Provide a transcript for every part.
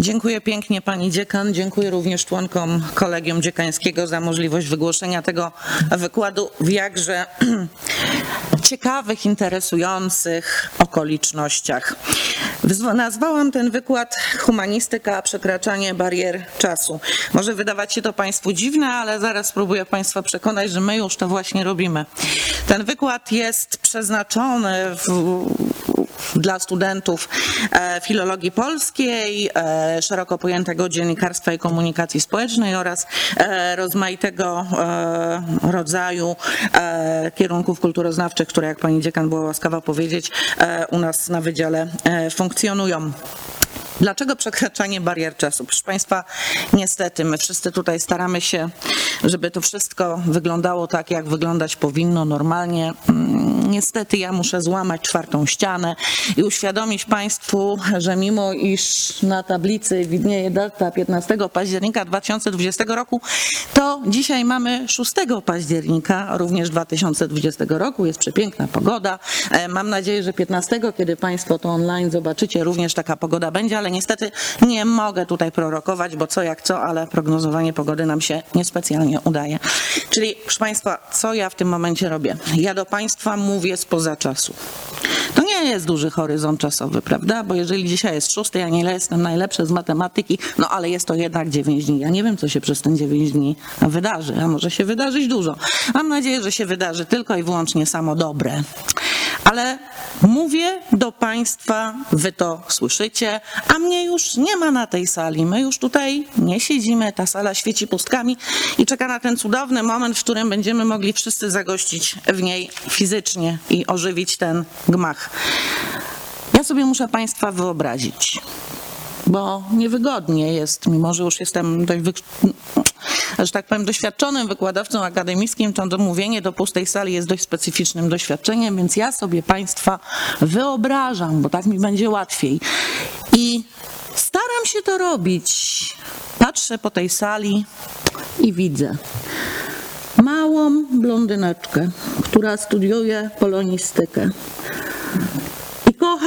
Dziękuję pięknie pani dziekan, dziękuję również członkom kolegium dziekańskiego za możliwość wygłoszenia tego wykładu w jakże ciekawych, interesujących okolicznościach. Nazwałam ten wykład Humanistyka, przekraczanie barier czasu. Może wydawać się to Państwu dziwne, ale zaraz spróbuję Państwa przekonać, że my już to właśnie robimy. Ten wykład jest przeznaczony w, dla studentów e, filologii polskiej, e, szeroko pojętego dziennikarstwa i komunikacji społecznej oraz e, rozmaitego rodzaju kierunków kulturoznawczych, które, jak pani dziekan była łaskawa powiedzieć, e, u nas na wydziale e, funkcjonują. Dlaczego przekraczanie barier czasu? Proszę Państwa, niestety my wszyscy tutaj staramy się, żeby to wszystko wyglądało tak, jak wyglądać powinno normalnie. Niestety ja muszę złamać czwartą ścianę i uświadomić Państwu, że mimo iż na tablicy widnieje data 15 października 2020 roku, to dzisiaj mamy 6 października również 2020 roku. Jest przepiękna pogoda. E, Mam nadzieję, że 15, kiedy Państwo to online zobaczycie, również taka pogoda będzie, ale niestety nie mogę tutaj prorokować, bo co jak co, ale prognozowanie pogody nam się niespecjalnie udaje. Czyli, proszę Państwa, co ja w tym momencie robię? Ja do Państwa mówię spoza czasu. To nie jest duży horyzont czasowy, prawda? Bo jeżeli dzisiaj jest szósty, ja nie jestem najlepszy z matematyki, no ale jest to jednak 9 dni. Ja nie wiem, co się przez ten 9 dni wydarzy, a może się wydarzyć dużo. Mam nadzieję, że się wydarzy tylko i wyłącznie samo dobre. Ale mówię do Państwa, Wy to słyszycie, a mnie już nie ma na tej sali. My już tutaj nie siedzimy, ta sala świeci pustkami i czeka na ten cudowny moment, w którym będziemy mogli wszyscy zagościć w niej fizycznie i ożywić ten gmach. Ja sobie muszę Państwa wyobrazić, bo niewygodnie jest, mimo że już jestem dość. Że tak powiem, doświadczonym wykładowcą akademickim, to mówienie do pustej sali jest dość specyficznym doświadczeniem, więc ja sobie Państwa wyobrażam, bo tak mi będzie łatwiej. I staram się to robić. Patrzę po tej sali i widzę małą blondyneczkę, która studiuje polonistykę.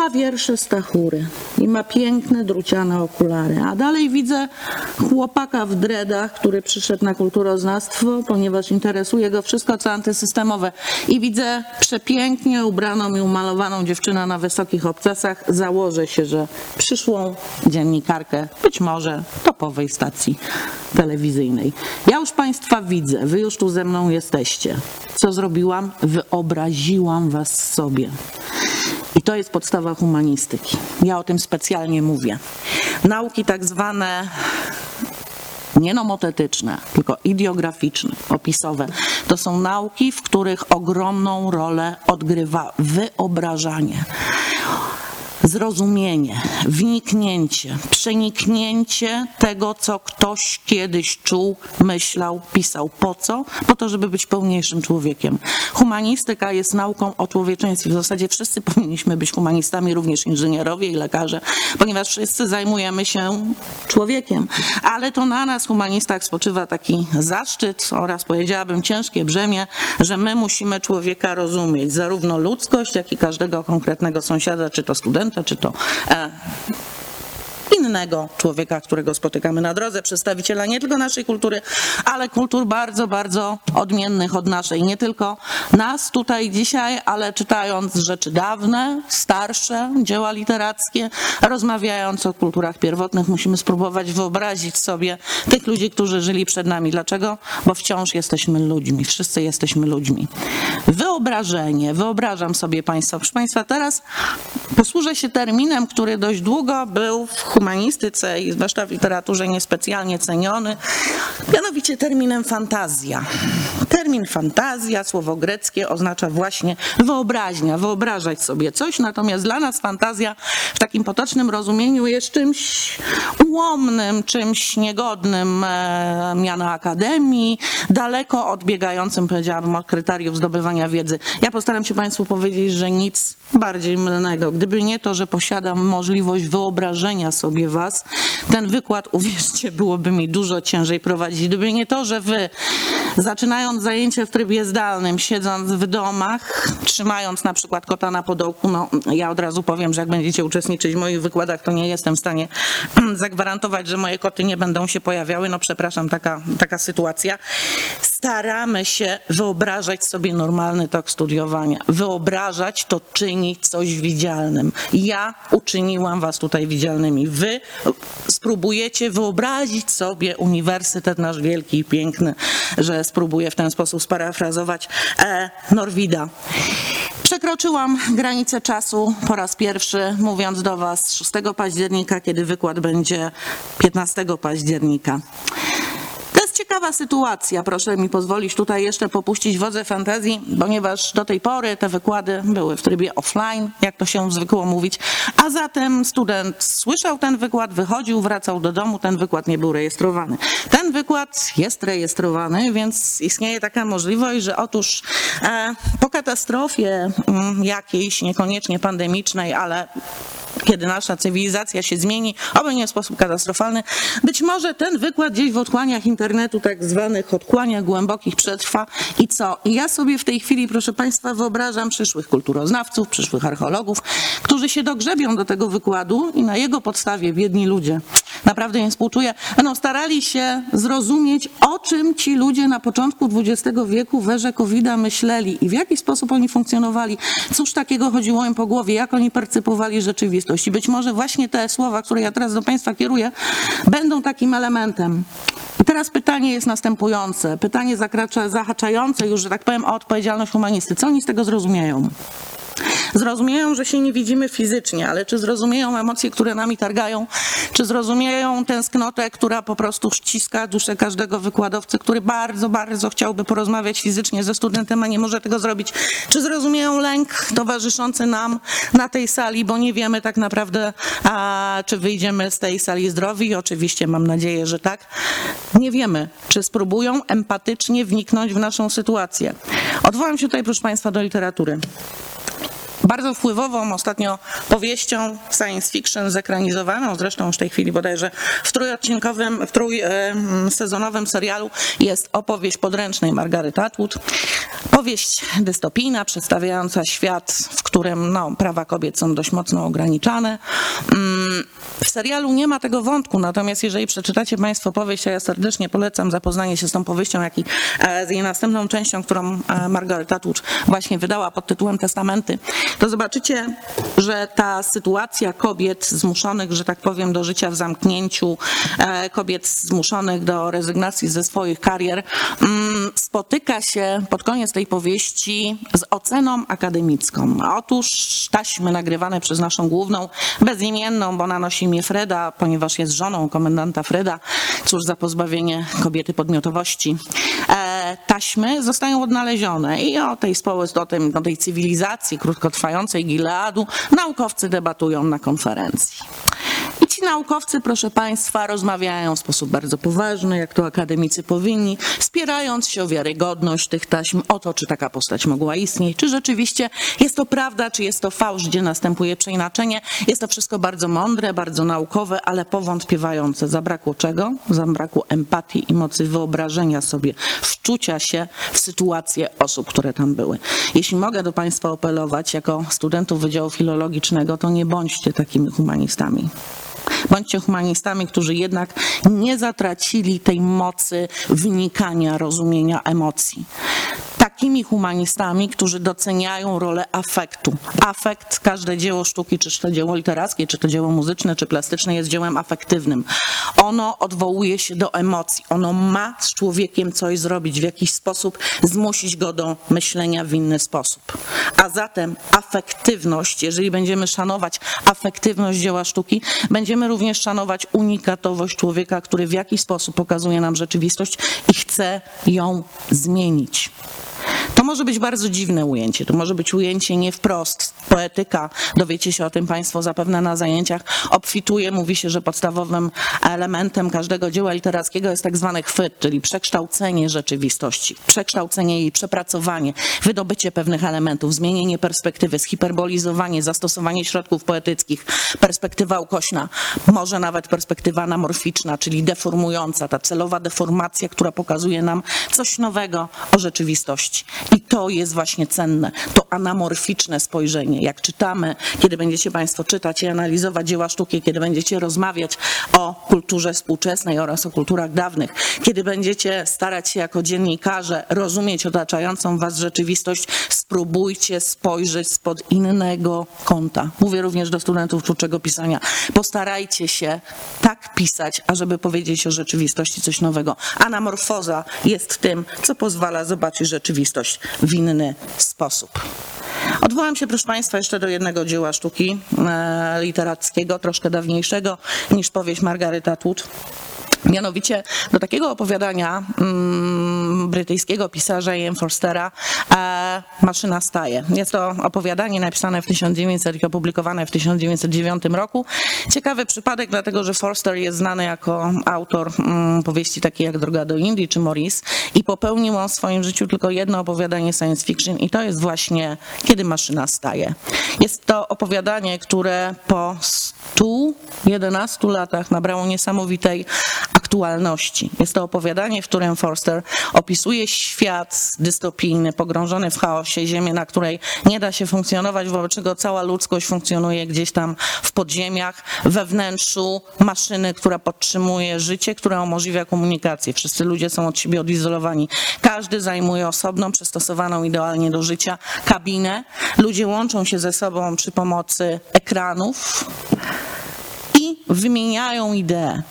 Kocha wiersze Stachury. I ma piękne, druciane okulary. A dalej widzę chłopaka w dredach, który przyszedł na kulturoznawstwo, ponieważ interesuje go wszystko, co antysystemowe. I widzę przepięknie ubraną i umalowaną dziewczynę na wysokich obcasach. Założę się, że przyszłą dziennikarkę, być może topowej stacji telewizyjnej. Ja już Państwa widzę, Wy już tu ze mną jesteście. Co zrobiłam? Wyobraziłam Was sobie. I to jest podstawa humanistyki. Ja o tym specjalnie mówię. Nauki tak zwane nie nomotetyczne, tylko ideograficzne, opisowe. To są nauki, w których ogromną rolę odgrywa wyobrażanie. Zrozumienie, wniknięcie, przeniknięcie tego, co ktoś kiedyś czuł, myślał, pisał. Po co? Po to, żeby być pełniejszym człowiekiem. Humanistyka jest nauką o człowieczeństwie. W zasadzie wszyscy powinniśmy być humanistami, również inżynierowie i lekarze, ponieważ wszyscy zajmujemy się człowiekiem. Ale to na nas, humanistach, spoczywa taki zaszczyt oraz powiedziałabym ciężkie brzemię, że my musimy człowieka rozumieć, zarówno ludzkość, jak i każdego konkretnego sąsiada, czy to studenta, czy to e, innego człowieka, którego spotykamy na drodze, przedstawiciela nie tylko naszej kultury, ale kultur bardzo, bardzo odmiennych od naszej. Nie tylko nas tutaj dzisiaj, ale czytając rzeczy dawne, starsze, dzieła literackie, rozmawiając o kulturach pierwotnych, musimy spróbować wyobrazić sobie tych ludzi, którzy żyli przed nami. Dlaczego? Bo wciąż jesteśmy ludźmi, wszyscy jesteśmy ludźmi. Wyobrażenie, wyobrażam sobie Państwa, proszę Państwa, teraz posłużę się terminem, który dość długo był w humanistyce i zwłaszcza w literaturze niespecjalnie ceniony, mianowicie terminem fantazja. Termin fantazja, słowo greckie, oznacza właśnie wyobraźnia, wyobrażać sobie coś, natomiast dla nas fantazja w takim potocznym rozumieniu jest czymś ułomnym, czymś niegodnym e, akademii, daleko odbiegającym, powiedziałabym, od kryteriów zdobywania wiedzy. Ja postaram się Państwu powiedzieć, że nic bardziej mylnego. Gdyby nie to, że posiadam możliwość wyobrażenia sobie Was, ten wykład, uwierzcie, byłoby mi dużo ciężej prowadzić. Gdyby nie to, że Wy zaczynając zajęcie w trybie zdalnym, siedząc w domach, trzymając na przykład kota na podołku, no ja od razu powiem, że jak będziecie uczestniczyć w moich wykładach, to nie jestem w stanie zagwarantować, że moje koty nie będą się pojawiały, no przepraszam, taka, taka sytuacja. Staramy się wyobrażać sobie normalny tok studiowania, wyobrażać to czynić coś widzialnym. Ja uczyniłam was tutaj widzialnymi. Wy spróbujecie wyobrazić sobie uniwersytet nasz wielki i piękny, że spróbuję w ten sposób sparafrazować e, Norwida. Przekroczyłam granicę czasu po raz pierwszy, mówiąc do Was 6 października, kiedy wykład będzie 15 października. Ciekawa sytuacja, proszę mi pozwolić tutaj jeszcze popuścić wodze fantazji, ponieważ do tej pory te wykłady były w trybie offline, jak to się zwykło mówić, a zatem student słyszał ten wykład, wychodził, wracał do domu, ten wykład nie był rejestrowany. Ten wykład jest rejestrowany, więc istnieje taka możliwość, że otóż e, po katastrofie mm, jakiejś, niekoniecznie pandemicznej, ale kiedy nasza cywilizacja się zmieni, oby nie w sposób katastrofalny, być może ten wykład gdzieś w otchłaniach internetu, tak zwanych otchłaniach głębokich przetrwa i co? Ja sobie w tej chwili, proszę Państwa, wyobrażam przyszłych kulturoznawców, przyszłych archeologów, którzy się dogrzebią do tego wykładu i na jego podstawie biedni ludzie, naprawdę im współczuję, będą starali się zrozumieć, o czym ci ludzie na początku XX wieku w erze covid myśleli i w jaki sposób oni funkcjonowali, cóż takiego chodziło im po głowie, jak oni percypowali rzeczywistość. I być może właśnie te słowa, które ja teraz do Państwa kieruję, będą takim elementem. I teraz pytanie jest następujące. Pytanie zakracza, zahaczające już, że tak powiem, o odpowiedzialność humanisty. Co oni z tego zrozumieją? Zrozumieją, że się nie widzimy fizycznie, ale czy zrozumieją emocje, które nami targają? Czy zrozumieją tęsknotę, która po prostu ściska duszę każdego wykładowcy, który bardzo, bardzo chciałby porozmawiać fizycznie ze studentem, a nie może tego zrobić? Czy zrozumieją lęk towarzyszący nam na tej sali, bo nie wiemy tak naprawdę, a, czy wyjdziemy z tej sali zdrowi? Oczywiście mam nadzieję, że tak. Nie wiemy, czy spróbują empatycznie wniknąć w naszą sytuację. Odwołam się tutaj, proszę Państwa, do literatury bardzo wpływową ostatnio powieścią science fiction zekranizowaną, zresztą już w tej chwili bodajże w trójodcinkowym, w trójsezonowym serialu jest opowieść podręcznej Margaret Atwood. Powieść dystopijna, przedstawiająca świat, w którym no, prawa kobiet są dość mocno ograniczane. Mm, w serialu nie ma tego wątku, natomiast jeżeli przeczytacie Państwo powieść, a ja serdecznie polecam zapoznanie się z tą powieścią, jak i e, z jej następną częścią, którą e, Margaret Atwood właśnie wydała pod tytułem Testamenty, to zobaczycie, że ta sytuacja kobiet zmuszonych, że tak powiem, do życia w zamknięciu, e, kobiet zmuszonych do rezygnacji ze swoich karier, mm, spotyka się pod koniec tej powieści z oceną akademicką. Otóż taśmy nagrywane przez naszą główną, bezimienną, bo ona nosi imię Freda, ponieważ jest żoną komendanta Freda, cóż za pozbawienie kobiety podmiotowości. Taśmy zostają odnalezione i o tej społecz, o, tym, o tej cywilizacji krótkotrwającej Gileadu naukowcy debatują na konferencji. Ci naukowcy, proszę Państwa, rozmawiają w sposób bardzo poważny, jak to akademicy powinni, spierając się o wiarygodność tych taśm, o to, czy taka postać mogła istnieć, czy rzeczywiście jest to prawda, czy jest to fałsz, gdzie następuje przeinaczenie. Jest to wszystko bardzo mądre, bardzo naukowe, ale powątpiewające. Zabrakło czego? Zabrakło empatii i mocy wyobrażenia sobie, wczucia się w sytuację osób, które tam były. Jeśli mogę do Państwa apelować jako studentów Wydziału Filologicznego, to nie bądźcie takimi humanistami. Bądźcie humanistami, którzy jednak nie zatracili tej mocy wnikania, rozumienia emocji. Takimi humanistami, którzy doceniają rolę afektu. Afekt, każde dzieło sztuki, czy to dzieło literackie, czy to dzieło muzyczne, czy plastyczne, jest dziełem afektywnym. Ono odwołuje się do emocji. Ono ma z człowiekiem coś zrobić, w jakiś sposób zmusić go do myślenia w inny sposób. A zatem afektywność, jeżeli będziemy szanować afektywność dzieła sztuki, będziemy również szanować unikatowość człowieka, który w jakiś sposób pokazuje nam rzeczywistość i chce ją zmienić. To może być bardzo dziwne ujęcie, to może być ujęcie nie wprost, poetyka, dowiecie się o tym Państwo zapewne na zajęciach, obfituje, mówi się, że podstawowym elementem każdego dzieła literackiego jest tak zwany chwyt, czyli przekształcenie rzeczywistości, przekształcenie jej, przepracowanie, wydobycie pewnych elementów, zmienienie perspektywy, zhiperbolizowanie, zastosowanie środków poetyckich, perspektywa ukośna, może nawet perspektywa anamorficzna, czyli deformująca, ta celowa deformacja, która pokazuje nam coś nowego o rzeczywistości. I to jest właśnie cenne, to anamorficzne spojrzenie. Jak czytamy, kiedy będziecie Państwo czytać i analizować dzieła sztuki, kiedy będziecie rozmawiać o kulturze współczesnej oraz o kulturach dawnych, kiedy będziecie starać się jako dziennikarze rozumieć otaczającą Was rzeczywistość, spróbujcie spojrzeć spod innego kąta. Mówię również do studentów twórczego pisania. Postarajcie się tak pisać, ażeby powiedzieć o rzeczywistości coś nowego. Anamorfoza jest tym, co pozwala zobaczyć rzeczywistość w inny sposób. Odwołam się, proszę Państwa, jeszcze do jednego dzieła sztuki e, literackiego, troszkę dawniejszego niż powieść Margaret Atwood. Mianowicie do takiego opowiadania mm, brytyjskiego pisarza Ian Forstera e, Maszyna staje. Jest to opowiadanie napisane w 1900 i opublikowane w 1909 roku. Ciekawy przypadek, dlatego że Forster jest znany jako autor mm, powieści takie jak Droga do Indii czy Maurice i popełnił on w swoim życiu tylko jedno opowiadanie science fiction i to jest właśnie Kiedy maszyna staje. Jest to opowiadanie, które po 111 latach nabrało niesamowitej aktualności. Jest to opowiadanie, w którym Forster opisuje świat dystopijny, pogrążony w chaosie, ziemię, na której nie da się funkcjonować, wobec czego cała ludzkość funkcjonuje gdzieś tam w podziemiach, we wnętrzu maszyny, która podtrzymuje życie, która umożliwia komunikację. Wszyscy ludzie są od siebie odizolowani. Każdy zajmuje osobną, przystosowaną idealnie do życia kabinę. Ludzie łączą się ze sobą przy pomocy ekranów i wymieniają idee.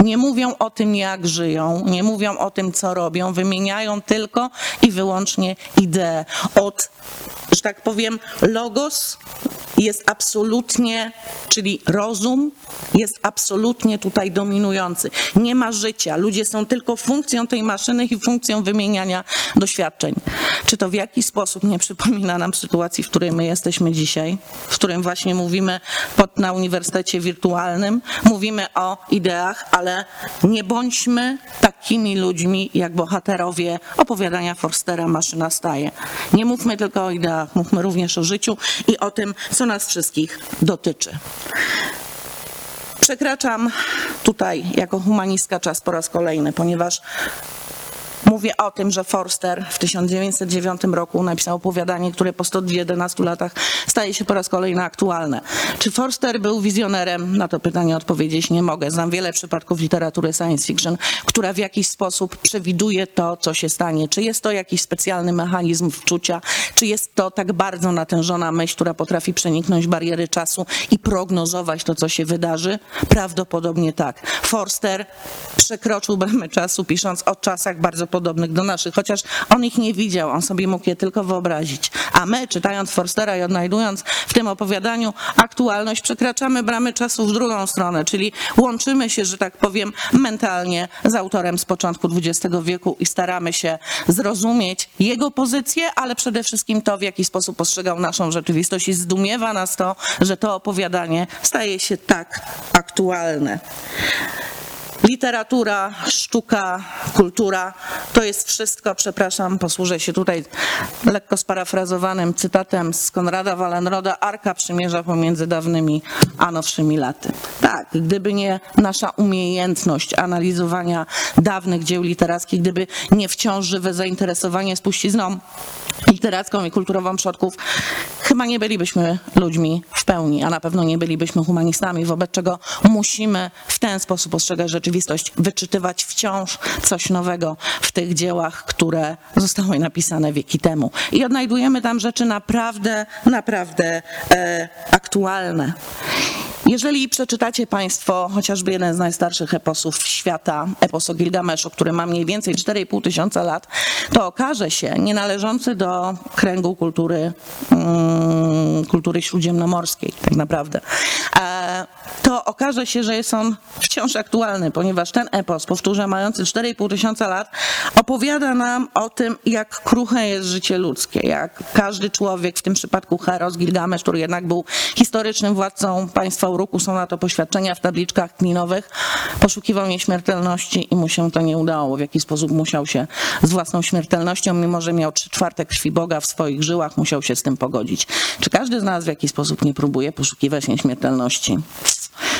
Nie mówią o tym, jak żyją, nie mówią o tym, co robią, wymieniają tylko i wyłącznie idee. Od, że tak powiem, logos jest absolutnie, czyli rozum jest absolutnie tutaj dominujący. Nie ma życia. Ludzie są tylko funkcją tej maszyny i funkcją wymieniania doświadczeń. Czy to w jakiś sposób nie przypomina nam sytuacji, w której my jesteśmy dzisiaj, w którym właśnie mówimy pod, na uniwersytecie wirtualnym, mówimy o ideach, ale nie bądźmy takimi ludźmi, jak bohaterowie opowiadania Forstera Maszyna staje. Nie mówmy tylko o ideach, mówmy również o życiu i o tym, co nas wszystkich dotyczy. Przekraczam tutaj jako humanistka czas po raz kolejny, ponieważ Mówię o tym, że Forster w 1909 roku napisał opowiadanie, które po 111 latach staje się po raz kolejny aktualne. Czy Forster był wizjonerem? Na to pytanie odpowiedzieć nie mogę. Znam wiele przypadków literatury science fiction, która w jakiś sposób przewiduje to, co się stanie. Czy jest to jakiś specjalny mechanizm wczucia? Czy jest to tak bardzo natężona myśl, która potrafi przeniknąć bariery czasu i prognozować to, co się wydarzy? Prawdopodobnie tak. Forster przekroczył bramy czasu, pisząc o czasach bardzo podobnych do naszych, chociaż on ich nie widział, on sobie mógł je tylko wyobrazić. A my, czytając Forstera i odnajdując w tym opowiadaniu aktualność, przekraczamy bramy czasu w drugą stronę, czyli łączymy się, że tak powiem, mentalnie z autorem z początku XX wieku i staramy się zrozumieć jego pozycję, ale przede wszystkim to, w jaki sposób postrzegał naszą rzeczywistość i zdumiewa nas to, że to opowiadanie staje się tak aktualne. Literatura, sztuka, kultura to jest wszystko, przepraszam, posłużę się tutaj lekko sparafrazowanym cytatem z Konrada Wallenroda, arka przymierza pomiędzy dawnymi a nowszymi laty. Tak, gdyby nie nasza umiejętność analizowania dawnych dzieł literackich, gdyby nie wciąż żywe zainteresowanie spuścizną literacką i kulturową przodków, chyba nie bylibyśmy ludźmi w pełni, a na pewno nie bylibyśmy humanistami, wobec czego musimy w ten sposób postrzegać rzeczywistość, wyczytywać wciąż coś nowego w tych dziełach, które zostały napisane wieki temu. I odnajdujemy tam rzeczy naprawdę, naprawdę e, aktualne. Jeżeli przeczytacie Państwo chociażby jeden z najstarszych eposów świata, epos o Gilgameszu, który ma mniej więcej 4,5 tysiąca lat, to okaże się nienależący do kręgu kultury, mm, kultury śródziemnomorskiej tak naprawdę. To okaże się, że jest on wciąż aktualny, ponieważ ten epos, powtórzę, mający 4,5 tysiąca lat, opowiada nam o tym, jak kruche jest życie ludzkie, jak każdy człowiek, w tym przypadku Heros Gilgamesz, który jednak był historycznym władcą państwa Uruku, są na to poświadczenia w tabliczkach klinowych, poszukiwał nieśmiertelności i mu się to nie udało. W jaki sposób musiał się z własną śmiertelnością, mimo że miał trzy czwarte krwi Boga w swoich żyłach, musiał się z tym pogodzić. Czy każdy z nas w jakiś sposób nie próbuje poszukiwać nieśmiertelności?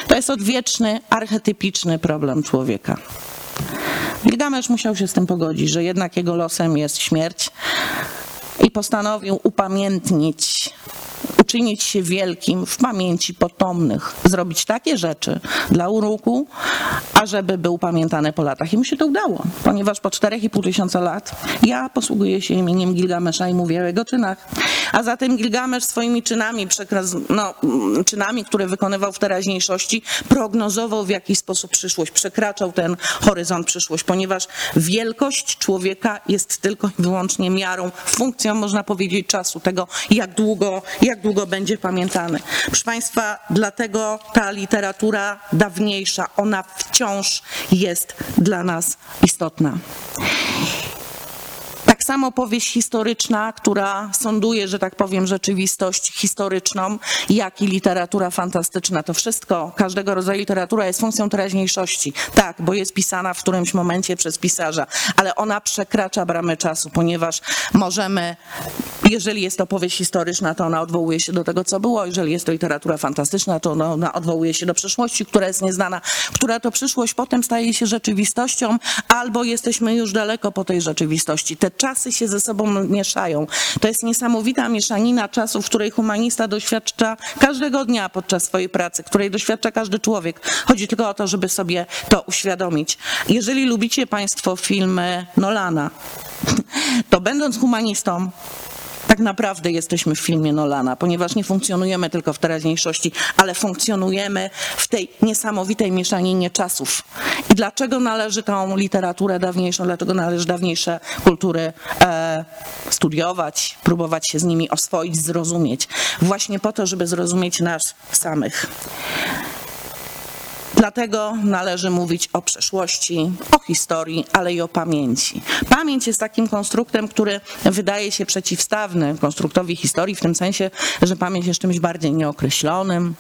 To jest odwieczny, archetypiczny problem człowieka. Gilgamesz musiał się z tym pogodzić, że jednak jego losem jest śmierć i postanowił upamiętnić, uczynić się wielkim w pamięci potomnych, zrobić takie rzeczy dla Uruku, ażeby był pamiętany po latach. I mu się to udało, ponieważ po 4,5 tysiąca lat ja posługuję się imieniem Gilgamesza i mówię o jego czynach. A zatem Gilgamesz swoimi czynami, no, czynami, które wykonywał w teraźniejszości, prognozował w jakiś sposób przyszłość, przekraczał ten horyzont przyszłość, ponieważ wielkość człowieka jest tylko i wyłącznie miarą, funkcją, można powiedzieć, czasu, tego, jak długo, jak długo będzie pamiętany. Proszę Państwa, dlatego ta literatura dawniejsza, ona wciąż jest dla nas istotna. Samo powieść historyczna, która sąduje, że tak powiem, rzeczywistość historyczną, jak i literatura fantastyczna. To wszystko, każdego rodzaju literatura jest funkcją teraźniejszości. Tak, bo jest pisana w którymś momencie przez pisarza, ale ona przekracza bramy czasu, ponieważ możemy, jeżeli jest to powieść historyczna, to ona odwołuje się do tego, co było. Jeżeli jest to literatura fantastyczna, to ona- odwołuje się do przyszłości, która jest nieznana, która to przyszłość potem staje się rzeczywistością, albo jesteśmy już daleko po tej rzeczywistości. Te czasy się ze sobą mieszają. To jest niesamowita mieszanina czasów, której humanista doświadcza każdego dnia podczas swojej pracy, której doświadcza każdy człowiek. Chodzi tylko o to, żeby sobie to uświadomić. Jeżeli lubicie Państwo filmy Nolana, to będąc humanistą, tak naprawdę jesteśmy w filmie Nolana, ponieważ nie funkcjonujemy tylko w teraźniejszości, ale funkcjonujemy w tej niesamowitej mieszaninie czasów. I dlaczego należy tą literaturę dawniejszą, dlaczego należy dawniejsze kultury e, studiować, próbować się z nimi oswoić, zrozumieć? Właśnie po to, żeby zrozumieć nas samych. Dlatego należy mówić o przeszłości, o historii, ale i o pamięci. Pamięć jest takim konstruktem, który wydaje się przeciwstawny konstruktowi historii, w tym sensie, że pamięć jest czymś bardziej nieokreślonym.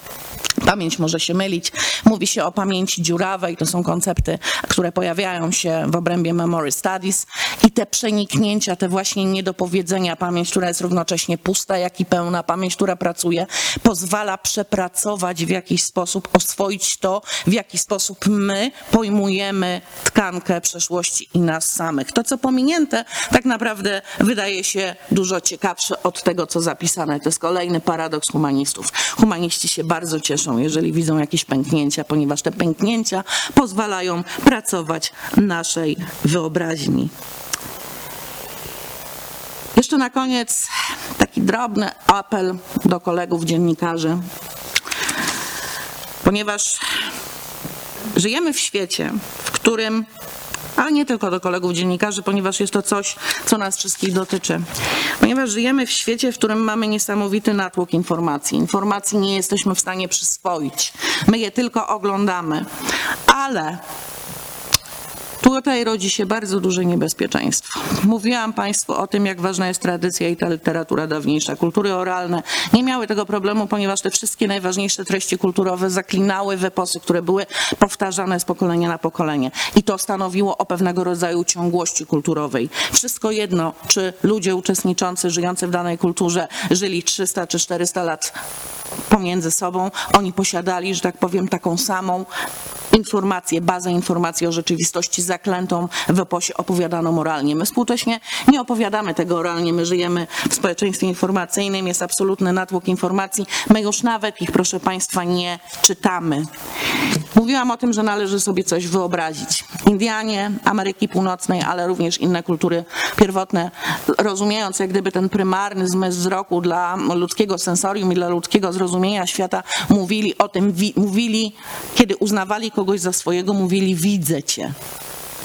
Pamięć może się mylić. Mówi się o pamięci dziurawej, to są koncepty, które pojawiają się w obrębie Memory Studies i te przeniknięcia, te właśnie niedopowiedzenia, pamięć, która jest równocześnie pusta, jak i pełna, pamięć, która pracuje, pozwala przepracować w jakiś sposób, oswoić to, w jaki sposób my pojmujemy tkankę przeszłości i nas samych. To, co pominięte, tak naprawdę wydaje się dużo ciekawsze od tego, co zapisane. To jest kolejny paradoks humanistów. Humaniści się bardzo cieszą, jeżeli widzą jakieś pęknięcia, ponieważ te pęknięcia pozwalają pracować naszej wyobraźni. Jeszcze na koniec taki drobny apel do kolegów dziennikarzy, ponieważ żyjemy w świecie, w którym, ale nie tylko do kolegów dziennikarzy, ponieważ jest to coś, co nas wszystkich dotyczy. Ponieważ żyjemy w świecie, w którym mamy niesamowity natłok informacji. Informacji nie jesteśmy w stanie przyswoić. My je tylko oglądamy. Ale Tutaj rodzi się bardzo duże niebezpieczeństwo. Mówiłam Państwu o tym, jak ważna jest tradycja i ta literatura dawniejsza. Kultury oralne nie miały tego problemu, ponieważ te wszystkie najważniejsze treści kulturowe zaklinały w eposy, które były powtarzane z pokolenia na pokolenie. I to stanowiło o pewnego rodzaju ciągłości kulturowej. Wszystko jedno, czy ludzie uczestniczący, żyjący w danej kulturze żyli 300 czy 400 lat pomiędzy sobą, oni posiadali, że tak powiem, taką samą informację, bazę informacji o rzeczywistości zaklętą w eposie opowiadaną moralnie. My współcześnie nie opowiadamy tego oralnie, my żyjemy w społeczeństwie informacyjnym, jest absolutny natłok informacji, my już nawet ich, proszę Państwa, nie czytamy. Mówiłam o tym, że należy sobie coś wyobrazić. Indianie Ameryki Północnej, ale również inne kultury pierwotne, rozumiejąc jak gdyby ten prymarny zmysł wzroku dla ludzkiego sensorium i dla ludzkiego zrozumienia świata, mówili o tym, wi- mówili, kiedy uznawali kogoś za swojego, mówili widzę cię.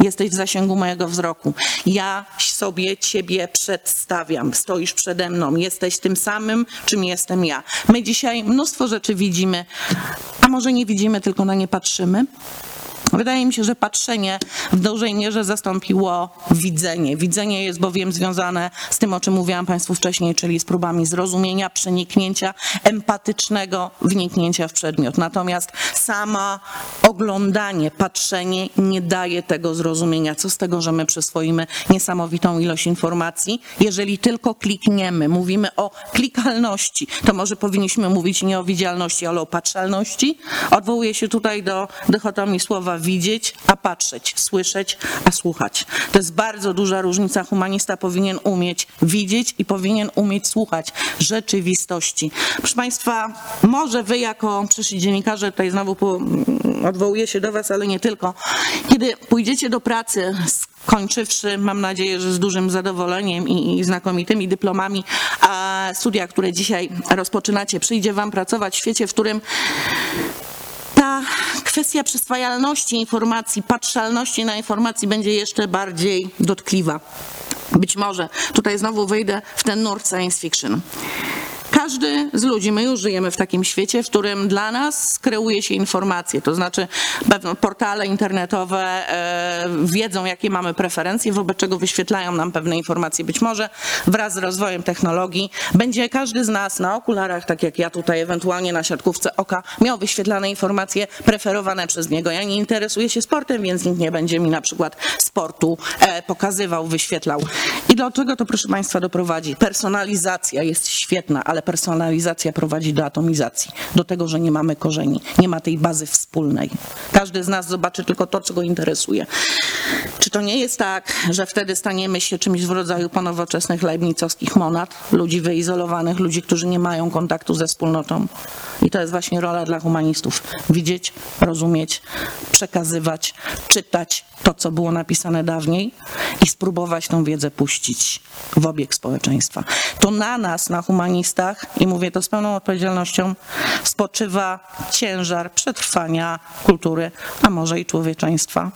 Jesteś w zasięgu mojego wzroku. Ja sobie ciebie przedstawiam. Stoisz przede mną. Jesteś tym samym, czym jestem ja. My dzisiaj mnóstwo rzeczy widzimy, a może nie widzimy, tylko na nie patrzymy. Wydaje mi się, że patrzenie w dużej mierze zastąpiło widzenie. Widzenie jest bowiem związane z tym, o czym mówiłam Państwu wcześniej, czyli z próbami zrozumienia, przeniknięcia, empatycznego wniknięcia w przedmiot. Natomiast sama oglądanie, patrzenie nie daje tego zrozumienia. Co z tego, że my przyswoimy niesamowitą ilość informacji, jeżeli tylko klikniemy, mówimy o klikalności, to może powinniśmy mówić nie o widzialności, ale o patrzalności. Odwołuję się tutaj do dychotomii słowa widzieć, a patrzeć, słyszeć, a słuchać. To jest bardzo duża różnica. Humanista powinien umieć widzieć i powinien umieć słuchać rzeczywistości. Proszę Państwa, może Wy jako przyszli dziennikarze, tutaj znowu po, odwołuję się do Was, ale nie tylko, kiedy pójdziecie do pracy, skończywszy, mam nadzieję, że z dużym zadowoleniem i, i znakomitymi dyplomami, a studia, które dzisiaj rozpoczynacie, przyjdzie Wam pracować w świecie, w którym kwestia przyswajalności informacji, patrzalności na informacji będzie jeszcze bardziej dotkliwa. Być może tutaj znowu wyjdę w ten nurt science fiction. Każdy z ludzi, my już żyjemy w takim świecie, w którym dla nas kreuje się informacje, to znaczy pewne portale internetowe e, wiedzą, jakie mamy preferencje, wobec czego wyświetlają nam pewne informacje. Być może wraz z rozwojem technologii będzie każdy z nas na okularach, tak jak ja tutaj, ewentualnie na siatkówce oka, miał wyświetlane informacje preferowane przez niego. Ja nie interesuję się sportem, więc nikt nie będzie mi na przykład sportu e, pokazywał, wyświetlał. I do czego to, proszę Państwa, doprowadzi? Personalizacja jest świetna, ale personalizacja prowadzi do atomizacji, do tego, że nie mamy korzeni, nie ma tej bazy wspólnej. Każdy z nas zobaczy tylko to, co go interesuje. Czy to nie jest tak, że wtedy staniemy się czymś w rodzaju ponowoczesnych leibnicowskich monad, ludzi wyizolowanych, ludzi, którzy nie mają kontaktu ze wspólnotą? I to jest właśnie rola dla humanistów. Widzieć, rozumieć, przekazywać, czytać to, co było napisane dawniej i spróbować tą wiedzę puścić w obieg społeczeństwa. To na nas, na humanistach, i mówię to z pełną odpowiedzialnością, spoczywa ciężar przetrwania kultury, a może i człowieczeństwa.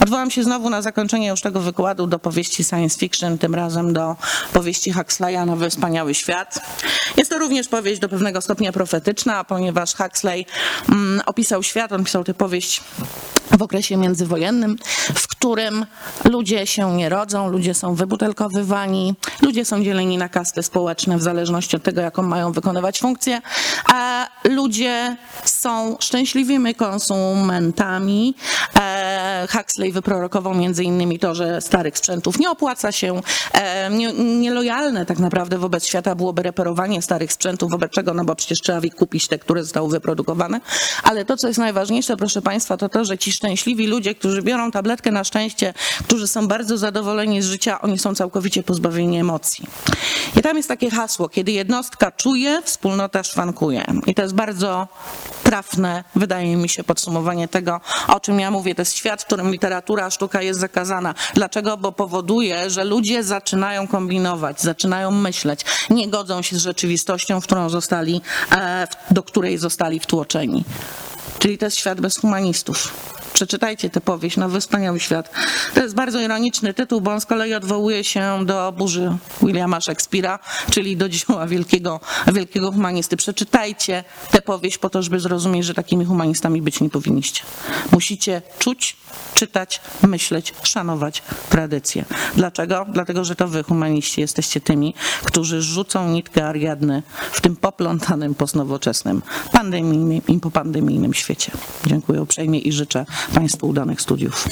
Odwołam się znowu na zakończenie już tego wykładu do powieści science fiction, tym razem do powieści Huxleya Nowy Wspaniały Świat. Jest to również powieść do pewnego stopnia profetyczna, ponieważ Huxley mm, opisał świat, on pisał tę powieść w okresie międzywojennym, w którym ludzie się nie rodzą, ludzie są wybutelkowywani, ludzie są dzieleni na kasty społeczne w zależności od tego, jaką mają wykonywać funkcję, a ludzie są szczęśliwymi konsumentami. E, Huxley wyprorokował między innymi to, że starych sprzętów nie opłaca się, e, nie- nielojalne tak naprawdę wobec świata byłoby reperowanie starych sprzętów, wobec czego, no bo przecież trzeba kupić te, które zostały wyprodukowane, ale to, co jest najważniejsze, proszę Państwa, to to, że ci szczęśliwi ludzie, którzy biorą tabletkę na szczęście, którzy są bardzo zadowoleni z życia, oni są całkowicie pozbawieni emocji. I tam jest takie hasło, kiedy jednostka czuje, wspólnota szwankuje. I to jest bardzo trafne, wydaje mi się, podsumowanie tego, o czym ja mówię. To jest świat, w którym literatura, sztuka jest zakazana. Dlaczego? Bo powoduje, że ludzie zaczynają kombinować, zaczynają myśleć, nie godzą się z rzeczywistością, w którą zostali, e, do której zostali wtłoczeni. Czyli to jest świat bez humanistów. Przeczytajcie tę powieść, Nowy Wspaniały Świat. To jest bardzo ironiczny tytuł, bo on z kolei odwołuje się do burzy Williama Shakespeare'a, czyli do dzieła wielkiego, wielkiego humanisty. Przeczytajcie tę powieść po to, żeby zrozumieć, że takimi humanistami być nie powinniście. Musicie czuć, czytać, myśleć, szanować tradycję. Dlaczego? Dlatego, że to wy, humaniści, jesteście tymi, którzy rzucą nitkę Ariadny w tym poplątanym, postnowoczesnym, pandemijnym i popandemijnym świecie. Dziękuję uprzejmie i życzę Państwu udanych studiów.